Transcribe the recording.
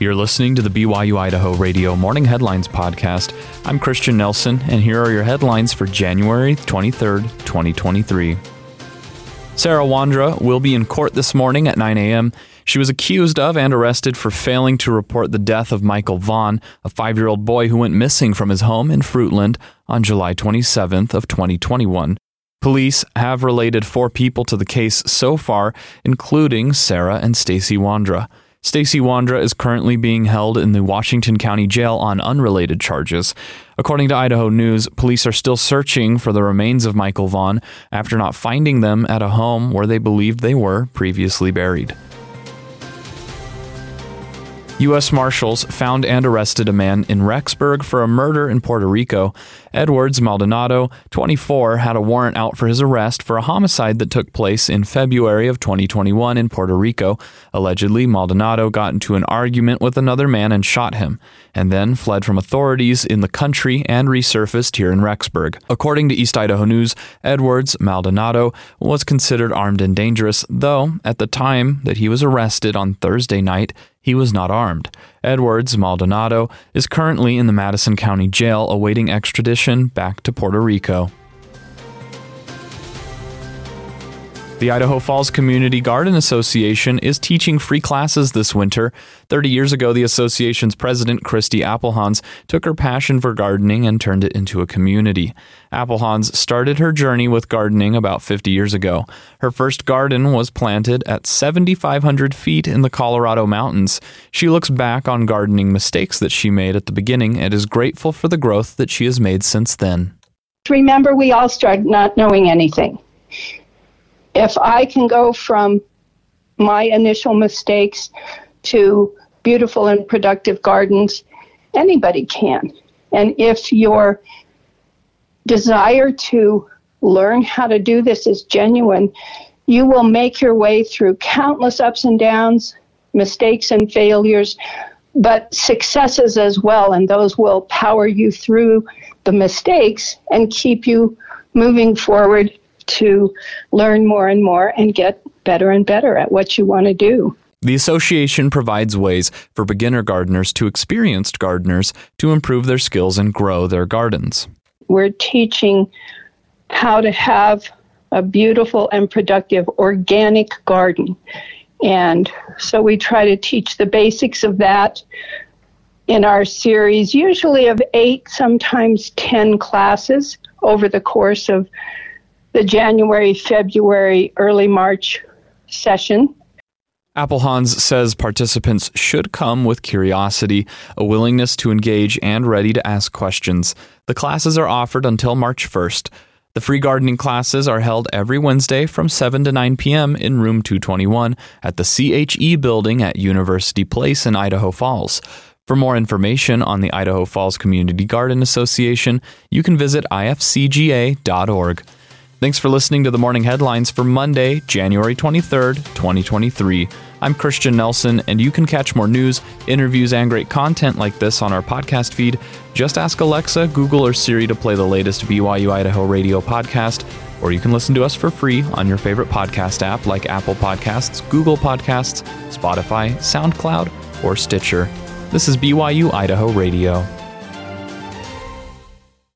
You're listening to the BYU Idaho Radio Morning Headlines Podcast. I'm Christian Nelson, and here are your headlines for January 23rd, 2023. Sarah Wondra will be in court this morning at 9 a.m. She was accused of and arrested for failing to report the death of Michael Vaughn, a five-year-old boy who went missing from his home in Fruitland on July 27th of 2021. Police have related four people to the case so far, including Sarah and Stacy Wondra. Stacy Wondra is currently being held in the Washington County Jail on unrelated charges. According to Idaho News, police are still searching for the remains of Michael Vaughn after not finding them at a home where they believed they were previously buried. U.S. Marshals found and arrested a man in Rexburg for a murder in Puerto Rico. Edwards Maldonado, 24, had a warrant out for his arrest for a homicide that took place in February of 2021 in Puerto Rico. Allegedly, Maldonado got into an argument with another man and shot him, and then fled from authorities in the country and resurfaced here in Rexburg. According to East Idaho News, Edwards Maldonado was considered armed and dangerous, though at the time that he was arrested on Thursday night, he was not armed. Edwards Maldonado is currently in the Madison County Jail awaiting extradition back to Puerto Rico. The Idaho Falls Community Garden Association is teaching free classes this winter. 30 years ago, the association's president, Christy Applehans, took her passion for gardening and turned it into a community. Applehans started her journey with gardening about 50 years ago. Her first garden was planted at 7,500 feet in the Colorado mountains. She looks back on gardening mistakes that she made at the beginning and is grateful for the growth that she has made since then. Remember, we all start not knowing anything if I can go from my initial mistakes to beautiful and productive gardens, anybody can. And if your desire to learn how to do this is genuine, you will make your way through countless ups and downs, mistakes and failures, but successes as well. And those will power you through the mistakes and keep you moving forward to learn more and more and get better and better at what you want to do. The association provides ways for beginner gardeners to experienced gardeners to improve their skills and grow their gardens. We're teaching how to have a beautiful and productive organic garden. And so we try to teach the basics of that in our series, usually of eight, sometimes 10 classes over the course of the January, February, early March session. Applehans says participants should come with curiosity, a willingness to engage, and ready to ask questions. The classes are offered until March 1st. The free gardening classes are held every Wednesday from 7 to 9 p.m. in room 221 at the CHE building at University Place in Idaho Falls. For more information on the Idaho Falls Community Garden Association, you can visit ifcga.org. Thanks for listening to the morning headlines for Monday, January 23rd, 2023. I'm Christian Nelson, and you can catch more news, interviews, and great content like this on our podcast feed. Just ask Alexa, Google, or Siri to play the latest BYU Idaho radio podcast, or you can listen to us for free on your favorite podcast app like Apple Podcasts, Google Podcasts, Spotify, SoundCloud, or Stitcher. This is BYU Idaho Radio.